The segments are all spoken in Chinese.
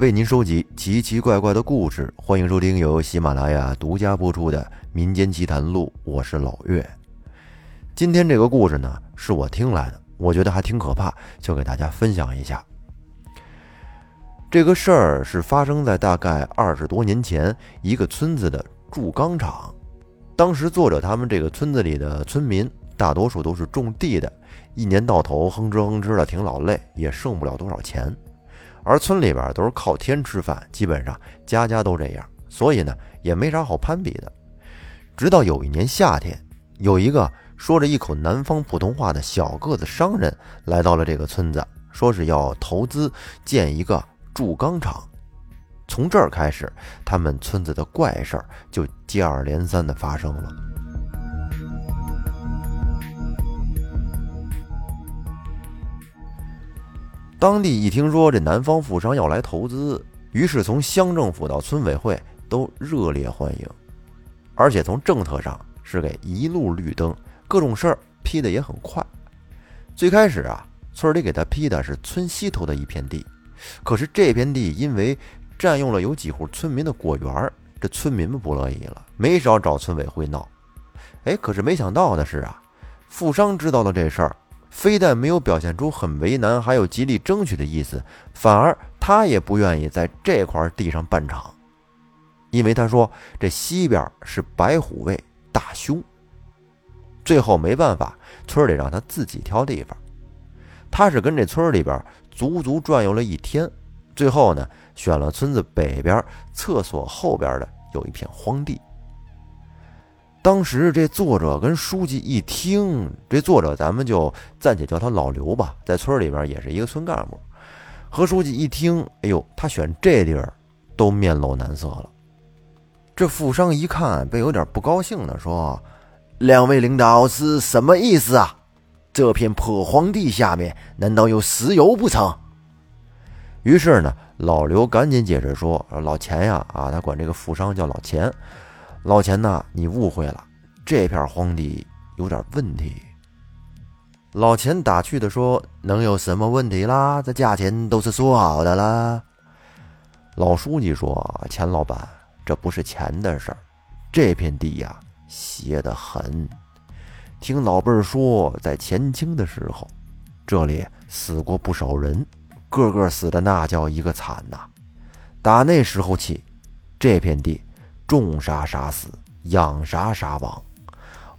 为您收集奇奇怪怪的故事，欢迎收听由喜马拉雅独家播出的《民间奇谈录》，我是老岳。今天这个故事呢，是我听来的，我觉得还挺可怕，就给大家分享一下。这个事儿是发生在大概二十多年前一个村子的铸钢厂。当时作者他们这个村子里的村民，大多数都是种地的，一年到头哼哧哼哧的，挺老累，也剩不了多少钱。而村里边都是靠天吃饭，基本上家家都这样，所以呢也没啥好攀比的。直到有一年夏天，有一个说着一口南方普通话的小个子商人来到了这个村子，说是要投资建一个铸钢厂。从这儿开始，他们村子的怪事儿就接二连三的发生了。当地一听说这南方富商要来投资，于是从乡政府到村委会都热烈欢迎，而且从政策上是给一路绿灯，各种事儿批的也很快。最开始啊，村里给他批的是村西头的一片地，可是这片地因为占用了有几户村民的果园，这村民们不乐意了，没少找村委会闹。哎，可是没想到的是啊，富商知道了这事儿。非但没有表现出很为难，还有极力争取的意思，反而他也不愿意在这块地上办厂，因为他说这西边是白虎位大凶。最后没办法，村里让他自己挑地方。他是跟这村里边足足转悠了一天，最后呢选了村子北边厕所后边的有一片荒地。当时这作者跟书记一听，这作者咱们就暂且叫他老刘吧，在村里边也是一个村干部。和书记一听，哎呦，他选这地儿，都面露难色了。这富商一看，便有点不高兴的说：“两位领导是什么意思啊？这片破荒地下面难道有石油不成？”于是呢，老刘赶紧解释说：“老钱呀，啊，他管这个富商叫老钱。”老钱呐，你误会了，这片荒地有点问题。老钱打趣的说：“能有什么问题啦？这价钱都是说好的啦。”老书记说：“钱老板，这不是钱的事儿，这片地呀，邪得很。听老辈儿说，在前清的时候，这里死过不少人，个个死的那叫一个惨呐。打那时候起，这片地……”种啥啥死，养啥啥亡。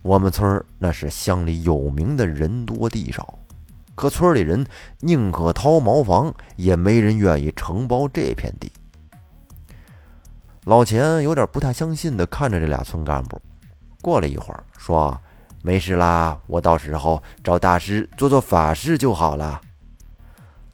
我们村那是乡里有名的人多地少，可村里人宁可掏茅房，也没人愿意承包这片地。老钱有点不太相信的看着这俩村干部，过了一会儿说：“没事啦，我到时候找大师做做法事就好了。”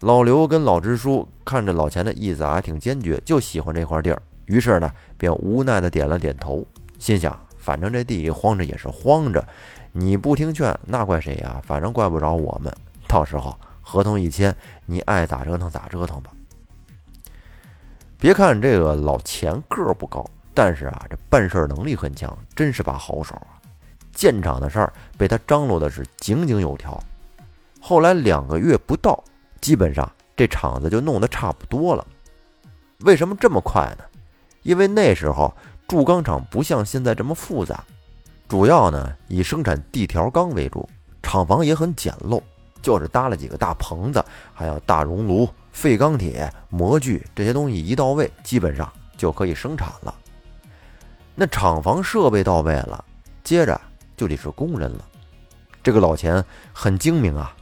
老刘跟老支书看着老钱的意思还挺坚决，就喜欢这块地儿。于是呢，便无奈的点了点头，心想：反正这地荒着也是荒着，你不听劝，那怪谁呀？反正怪不着我们。到时候合同一签，你爱咋折腾咋折腾吧。别看这个老钱个不高，但是啊，这办事能力很强，真是把好手啊。建厂的事儿被他张罗的是井井有条。后来两个月不到，基本上这厂子就弄得差不多了。为什么这么快呢？因为那时候铸钢厂不像现在这么复杂，主要呢以生产地条钢为主，厂房也很简陋，就是搭了几个大棚子，还有大熔炉、废钢铁、模具这些东西一到位，基本上就可以生产了。那厂房设备到位了，接着就得是工人了。这个老钱很精明啊，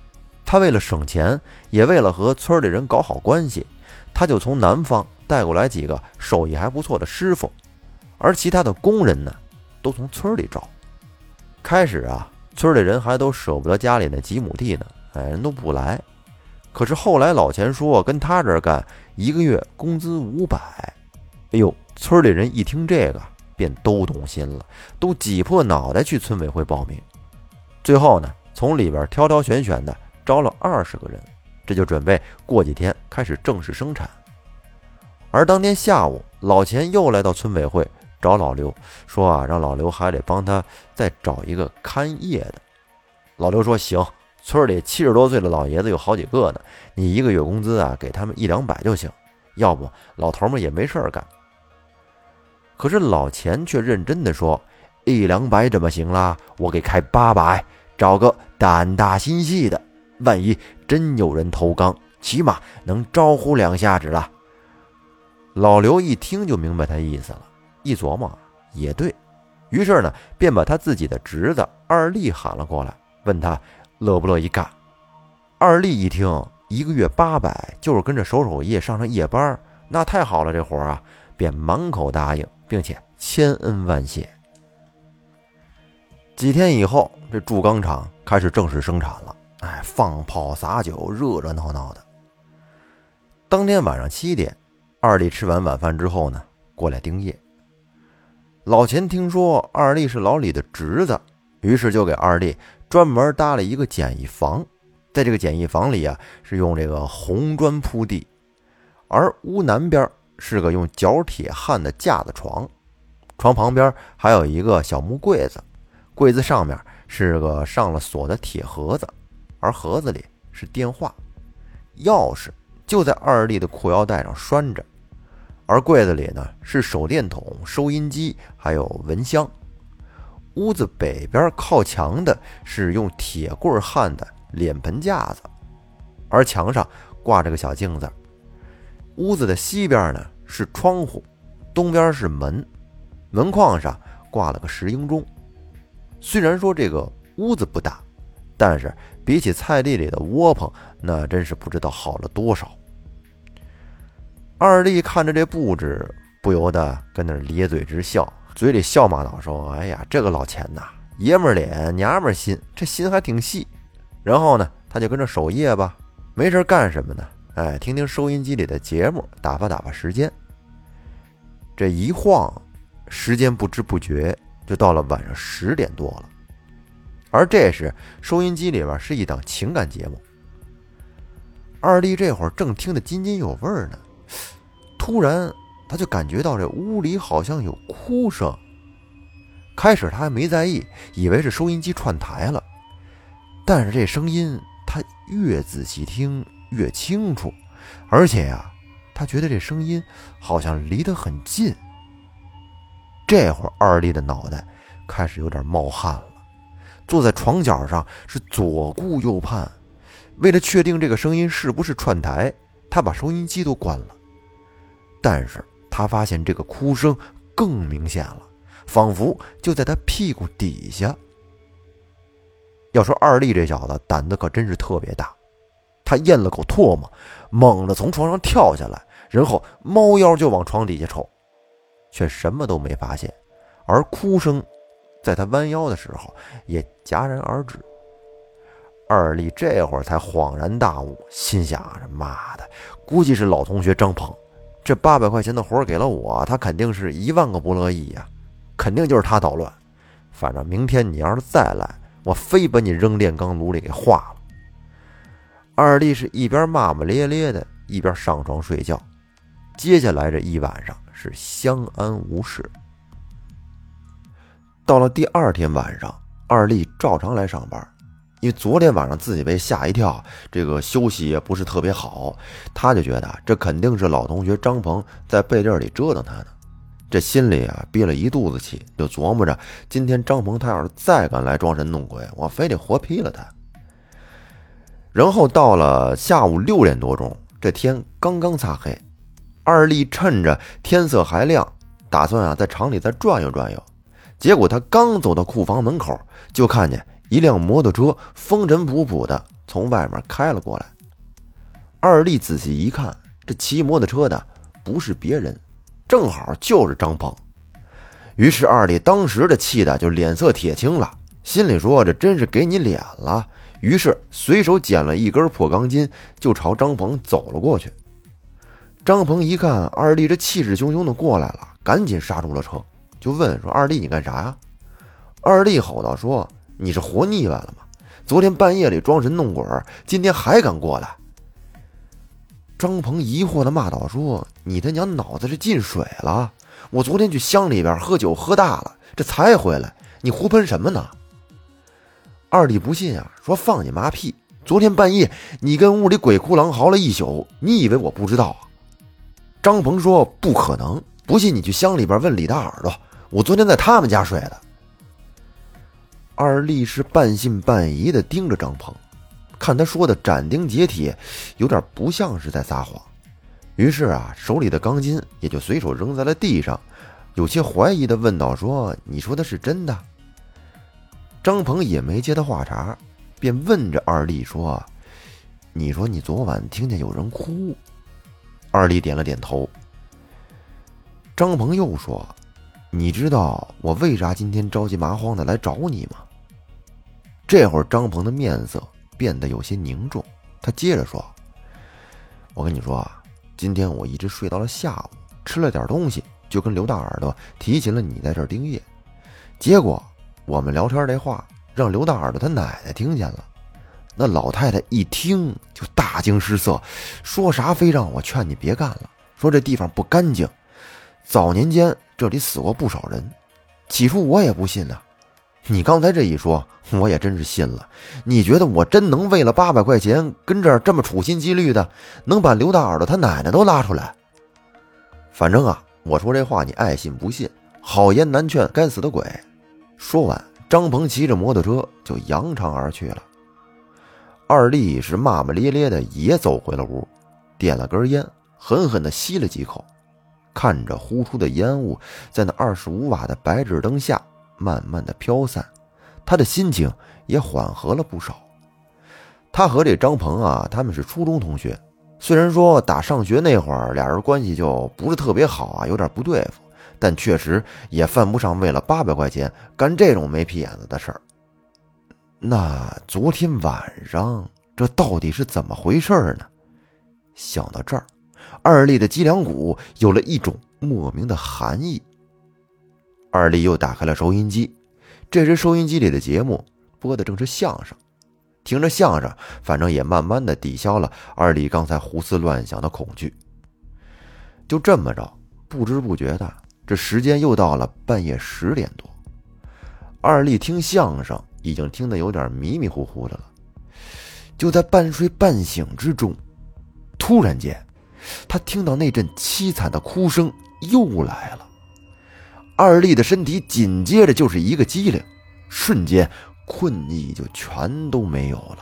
他为了省钱，也为了和村里人搞好关系，他就从南方。带过来几个手艺还不错的师傅，而其他的工人呢，都从村里招。开始啊，村里人还都舍不得家里那几亩地呢，哎，人都不来。可是后来老钱说跟他这儿干，一个月工资五百。哎呦，村里人一听这个，便都动心了，都挤破脑袋去村委会报名。最后呢，从里边挑挑选选的招了二十个人，这就准备过几天开始正式生产。而当天下午，老钱又来到村委会找老刘，说啊，让老刘还得帮他再找一个看夜的。老刘说行，村里七十多岁的老爷子有好几个呢，你一个月工资啊，给他们一两百就行。要不老头们也没事儿干。可是老钱却认真的说：“一两百怎么行啦？我给开八百，找个胆大心细的，万一真有人偷缸，起码能招呼两下子了。”老刘一听就明白他意思了，一琢磨也对，于是呢，便把他自己的侄子二力喊了过来，问他乐不乐意干。二力一听，一个月八百，就是跟着守守夜上上夜班，那太好了，这活啊，便满口答应。并且千恩万谢。几天以后，这铸钢厂开始正式生产了。哎，放炮撒酒，热热闹闹的。当天晚上七点，二弟吃完晚饭之后呢，过来盯夜。老钱听说二弟是老李的侄子，于是就给二弟专门搭了一个简易房。在这个简易房里啊，是用这个红砖铺地，而屋南边。是个用角铁焊的架子床，床旁边还有一个小木柜子，柜子上面是个上了锁的铁盒子，而盒子里是电话，钥匙就在二弟的裤腰带上拴着，而柜子里呢是手电筒、收音机还有蚊香。屋子北边靠墙的是用铁棍焊的脸盆架子，而墙上挂着个小镜子。屋子的西边呢是窗户，东边是门，门框上挂了个石英钟。虽然说这个屋子不大，但是比起菜地里的窝棚，那真是不知道好了多少。二弟看着这布置，不由得跟那咧嘴直笑，嘴里笑骂道：“说，哎呀，这个老钱呐，爷们儿脸，娘们儿心，这心还挺细。”然后呢，他就跟着守夜吧，没事干什么呢？哎，听听收音机里的节目，打发打发时间。这一晃，时间不知不觉就到了晚上十点多了。而这时，收音机里边是一档情感节目。二弟这会儿正听得津津有味呢，突然他就感觉到这屋里好像有哭声。开始他还没在意，以为是收音机串台了。但是这声音，他越仔细听。越清楚，而且呀，他觉得这声音好像离得很近。这会儿，二弟的脑袋开始有点冒汗了，坐在床角上是左顾右盼。为了确定这个声音是不是串台，他把收音机都关了。但是他发现这个哭声更明显了，仿佛就在他屁股底下。要说二力这小子胆子可真是特别大。他咽了口唾沫，猛地从床上跳下来，然后猫腰就往床底下瞅，却什么都没发现。而哭声，在他弯腰的时候也戛然而止。二力这会儿才恍然大悟，心想：着妈的，估计是老同学张鹏，这八百块钱的活给了我，他肯定是一万个不乐意呀，肯定就是他捣乱。反正明天你要是再来，我非把你扔炼钢炉里给化了。二弟是一边骂骂咧咧的，一边上床睡觉。接下来这一晚上是相安无事。到了第二天晚上，二弟照常来上班，因为昨天晚上自己被吓一跳，这个休息也不是特别好，他就觉得这肯定是老同学张鹏在背地里折腾他呢。这心里啊憋了一肚子气，就琢磨着今天张鹏他要是再敢来装神弄鬼，我非得活劈了他。然后到了下午六点多钟，这天刚刚擦黑，二力趁着天色还亮，打算啊在厂里再转悠转悠。结果他刚走到库房门口，就看见一辆摩托车风尘仆仆的从外面开了过来。二弟仔细一看，这骑摩托车的不是别人，正好就是张鹏。于是二弟当时的气的就脸色铁青了，心里说：“这真是给你脸了。”于是随手捡了一根破钢筋，就朝张鹏走了过去。张鹏一看二弟这气势汹汹的过来了，赶紧刹住了车，就问说：“二弟，你干啥呀？”二弟吼道：“说你是活腻歪了吗？昨天半夜里装神弄鬼，今天还敢过来？”张鹏疑惑的骂道：“说你他娘脑子是进水了！我昨天去乡里边喝酒喝大了，这才回来，你胡喷什么呢？”二弟不信啊，说放你妈屁！昨天半夜你跟屋里鬼哭狼嚎了一宿，你以为我不知道啊？张鹏说：“不可能，不信你去乡里边问李大耳朵，我昨天在他们家睡的。”二丽是半信半疑的盯着张鹏，看他说的斩钉截铁，有点不像是在撒谎。于是啊，手里的钢筋也就随手扔在了地上，有些怀疑的问道：“说你说的是真的？”张鹏也没接他话茬，便问着二丽说：“你说你昨晚听见有人哭？”二丽点了点头。张鹏又说：“你知道我为啥今天着急麻慌的来找你吗？”这会儿，张鹏的面色变得有些凝重，他接着说：“我跟你说啊。”今天我一直睡到了下午，吃了点东西，就跟刘大耳朵提起了你在这儿盯夜。结果我们聊天这话让刘大耳朵他奶奶听见了，那老太太一听就大惊失色，说啥非让我劝你别干了，说这地方不干净，早年间这里死过不少人。起初我也不信呢。你刚才这一说，我也真是信了。你觉得我真能为了八百块钱跟这儿这么处心积虑的，能把刘大耳朵他奶奶都拉出来？反正啊，我说这话你爱信不信，好言难劝，该死的鬼！说完，张鹏骑着摩托车就扬长而去了。二丽是骂骂咧咧的也走回了屋，点了根烟，狠狠的吸了几口，看着呼出的烟雾在那二十五瓦的白炽灯下。慢慢的飘散，他的心情也缓和了不少。他和这张鹏啊，他们是初中同学，虽然说打上学那会儿俩人关系就不是特别好啊，有点不对付，但确实也犯不上为了八百块钱干这种没皮眼子的事儿。那昨天晚上这到底是怎么回事呢？想到这儿，二丽的脊梁骨有了一种莫名的寒意。二丽又打开了收音机，这时收音机里的节目播的正是相声，听着相声，反正也慢慢的抵消了二丽刚才胡思乱想的恐惧。就这么着，不知不觉的，这时间又到了半夜十点多。二丽听相声已经听得有点迷迷糊糊的了，就在半睡半醒之中，突然间，他听到那阵凄惨的哭声又来了。二丽的身体紧接着就是一个机灵，瞬间困意就全都没有了。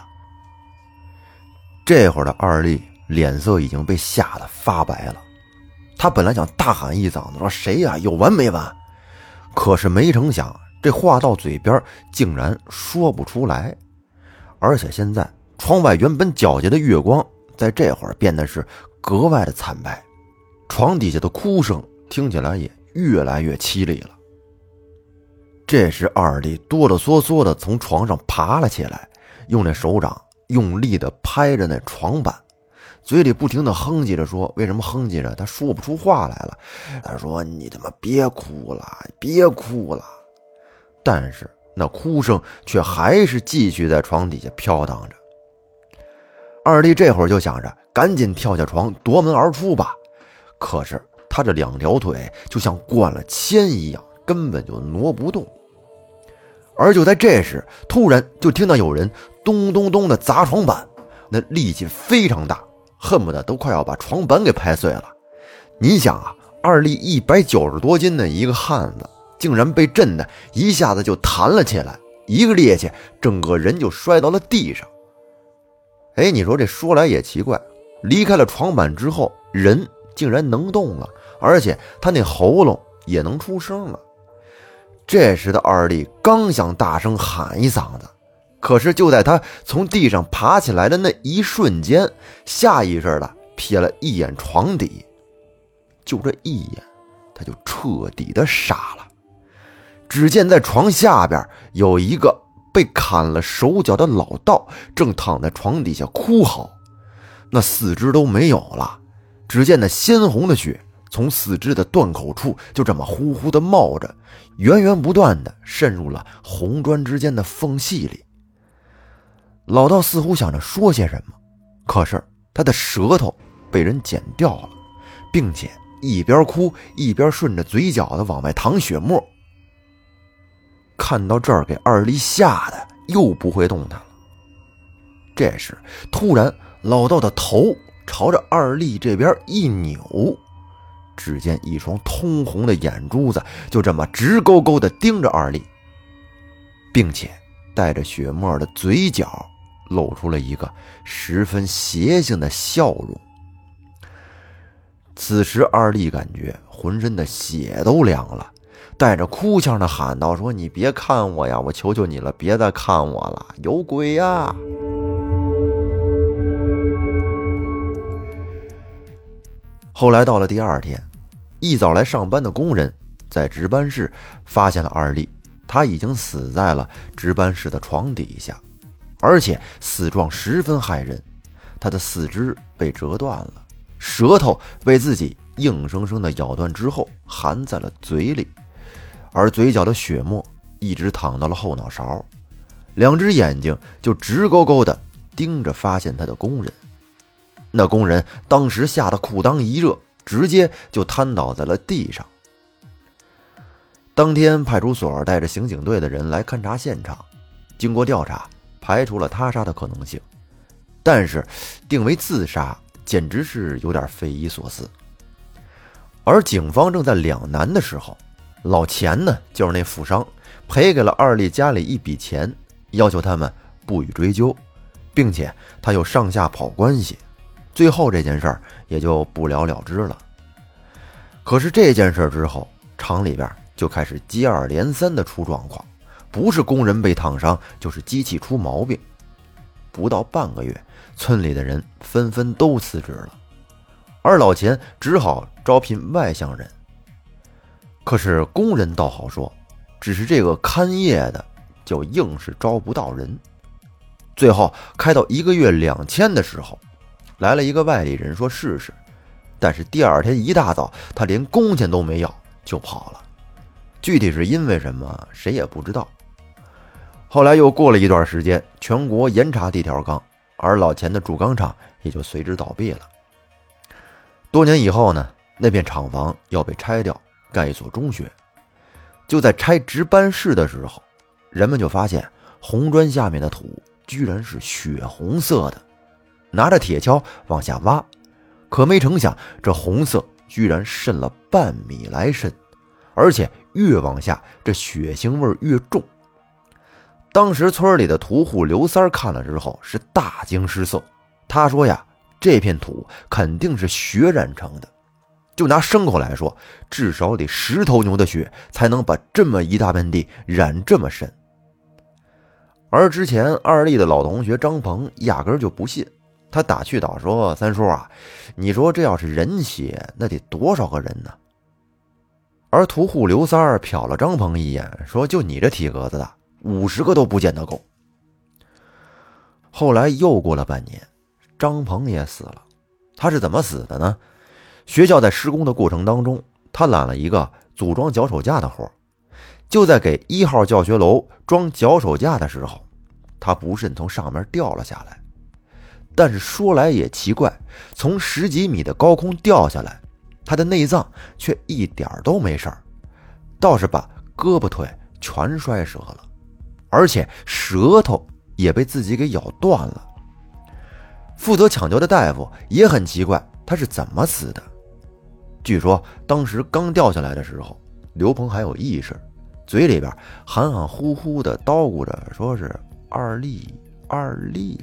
这会儿的二丽脸色已经被吓得发白了，她本来想大喊一嗓子说：“谁呀？有完没完？”可是没成想，这话到嘴边竟然说不出来。而且现在窗外原本皎洁的月光，在这会儿变得是格外的惨白，床底下的哭声听起来也。越来越凄厉了。这时，二弟哆哆嗦嗦的从床上爬了起来，用那手掌用力的拍着那床板，嘴里不停的哼唧着说：“为什么哼唧着？他说不出话来了。他说：‘你他妈别哭了，别哭了。’但是那哭声却还是继续在床底下飘荡着。二弟这会儿就想着赶紧跳下床夺门而出吧，可是。他这两条腿就像灌了铅一样，根本就挪不动。而就在这时，突然就听到有人咚咚咚的砸床板，那力气非常大，恨不得都快要把床板给拍碎了。你想啊，二力一百九十多斤的一个汉子，竟然被震的一下子就弹了起来，一个趔趄，整个人就摔到了地上。哎，你说这说来也奇怪，离开了床板之后，人竟然能动了。而且他那喉咙也能出声了。这时的二弟刚想大声喊一嗓子，可是就在他从地上爬起来的那一瞬间，下意识的瞥了一眼床底，就这一眼，他就彻底的傻了。只见在床下边有一个被砍了手脚的老道，正躺在床底下哭嚎，那四肢都没有了，只见那鲜红的血。从四肢的断口处就这么呼呼的冒着，源源不断的渗入了红砖之间的缝隙里。老道似乎想着说些什么，可是他的舌头被人剪掉了，并且一边哭一边顺着嘴角的往外淌血沫。看到这儿，给二丽吓得又不会动弹了。这时，突然老道的头朝着二丽这边一扭。只见一双通红的眼珠子就这么直勾勾地盯着二丽，并且带着血沫的嘴角露出了一个十分邪性的笑容。此时，二丽感觉浑身的血都凉了，带着哭腔的喊道：“说你别看我呀，我求求你了，别再看我了，有鬼呀！”后来到了第二天，一早来上班的工人在值班室发现了二丽，她已经死在了值班室的床底下，而且死状十分骇人，她的四肢被折断了，舌头被自己硬生生的咬断之后含在了嘴里，而嘴角的血沫一直淌到了后脑勺，两只眼睛就直勾勾的盯着发现他的工人。那工人当时吓得裤裆一热，直接就瘫倒在了地上。当天，派出所带着刑警队的人来勘察现场，经过调查，排除了他杀的可能性，但是定为自杀，简直是有点匪夷所思。而警方正在两难的时候，老钱呢，就是那富商，赔给了二丽家里一笔钱，要求他们不予追究，并且他又上下跑关系。最后这件事儿也就不了了之了。可是这件事之后，厂里边就开始接二连三的出状况，不是工人被烫伤，就是机器出毛病。不到半个月，村里的人纷纷都辞职了，而老钱只好招聘外乡人。可是工人倒好说，只是这个看夜的就硬是招不到人。最后开到一个月两千的时候。来了一个外地人，说试试，但是第二天一大早，他连工钱都没要就跑了。具体是因为什么，谁也不知道。后来又过了一段时间，全国严查地条钢，而老钱的铸钢厂也就随之倒闭了。多年以后呢，那片厂房要被拆掉，盖一所中学。就在拆值班室的时候，人们就发现红砖下面的土居然是血红色的。拿着铁锹往下挖，可没成想，这红色居然渗了半米来深，而且越往下，这血腥味越重。当时村里的屠户刘三看了之后是大惊失色，他说：“呀，这片土肯定是血染成的。就拿牲口来说，至少得十头牛的血才能把这么一大片地染这么深。”而之前二力的老同学张鹏压根就不信。他打趣道：“说三叔啊，你说这要是人血，那得多少个人呢？”而屠户刘三儿瞟了张鹏一眼，说：“就你这体格子的，五十个都不见得够。”后来又过了半年，张鹏也死了。他是怎么死的呢？学校在施工的过程当中，他揽了一个组装脚手架的活就在给一号教学楼装脚手架的时候，他不慎从上面掉了下来。但是说来也奇怪，从十几米的高空掉下来，他的内脏却一点都没事儿，倒是把胳膊腿全摔折了，而且舌头也被自己给咬断了。负责抢救的大夫也很奇怪，他是怎么死的？据说当时刚掉下来的时候，刘鹏还有意识，嘴里边含含糊糊的叨咕着，说是二力，二丽。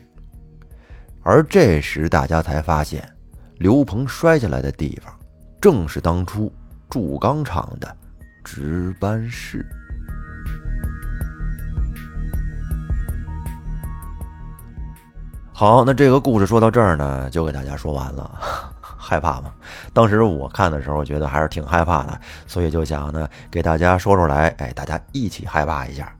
而这时，大家才发现，刘鹏摔下来的地方，正是当初铸钢厂的值班室。好，那这个故事说到这儿呢，就给大家说完了。害怕吗？当时我看的时候，觉得还是挺害怕的，所以就想呢，给大家说出来，哎，大家一起害怕一下。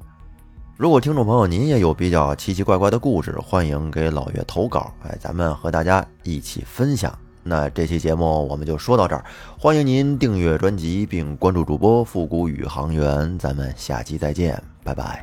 如果听众朋友您也有比较奇奇怪怪的故事，欢迎给老岳投稿，哎，咱们和大家一起分享。那这期节目我们就说到这儿，欢迎您订阅专辑并关注主播复古宇航员，咱们下期再见，拜拜。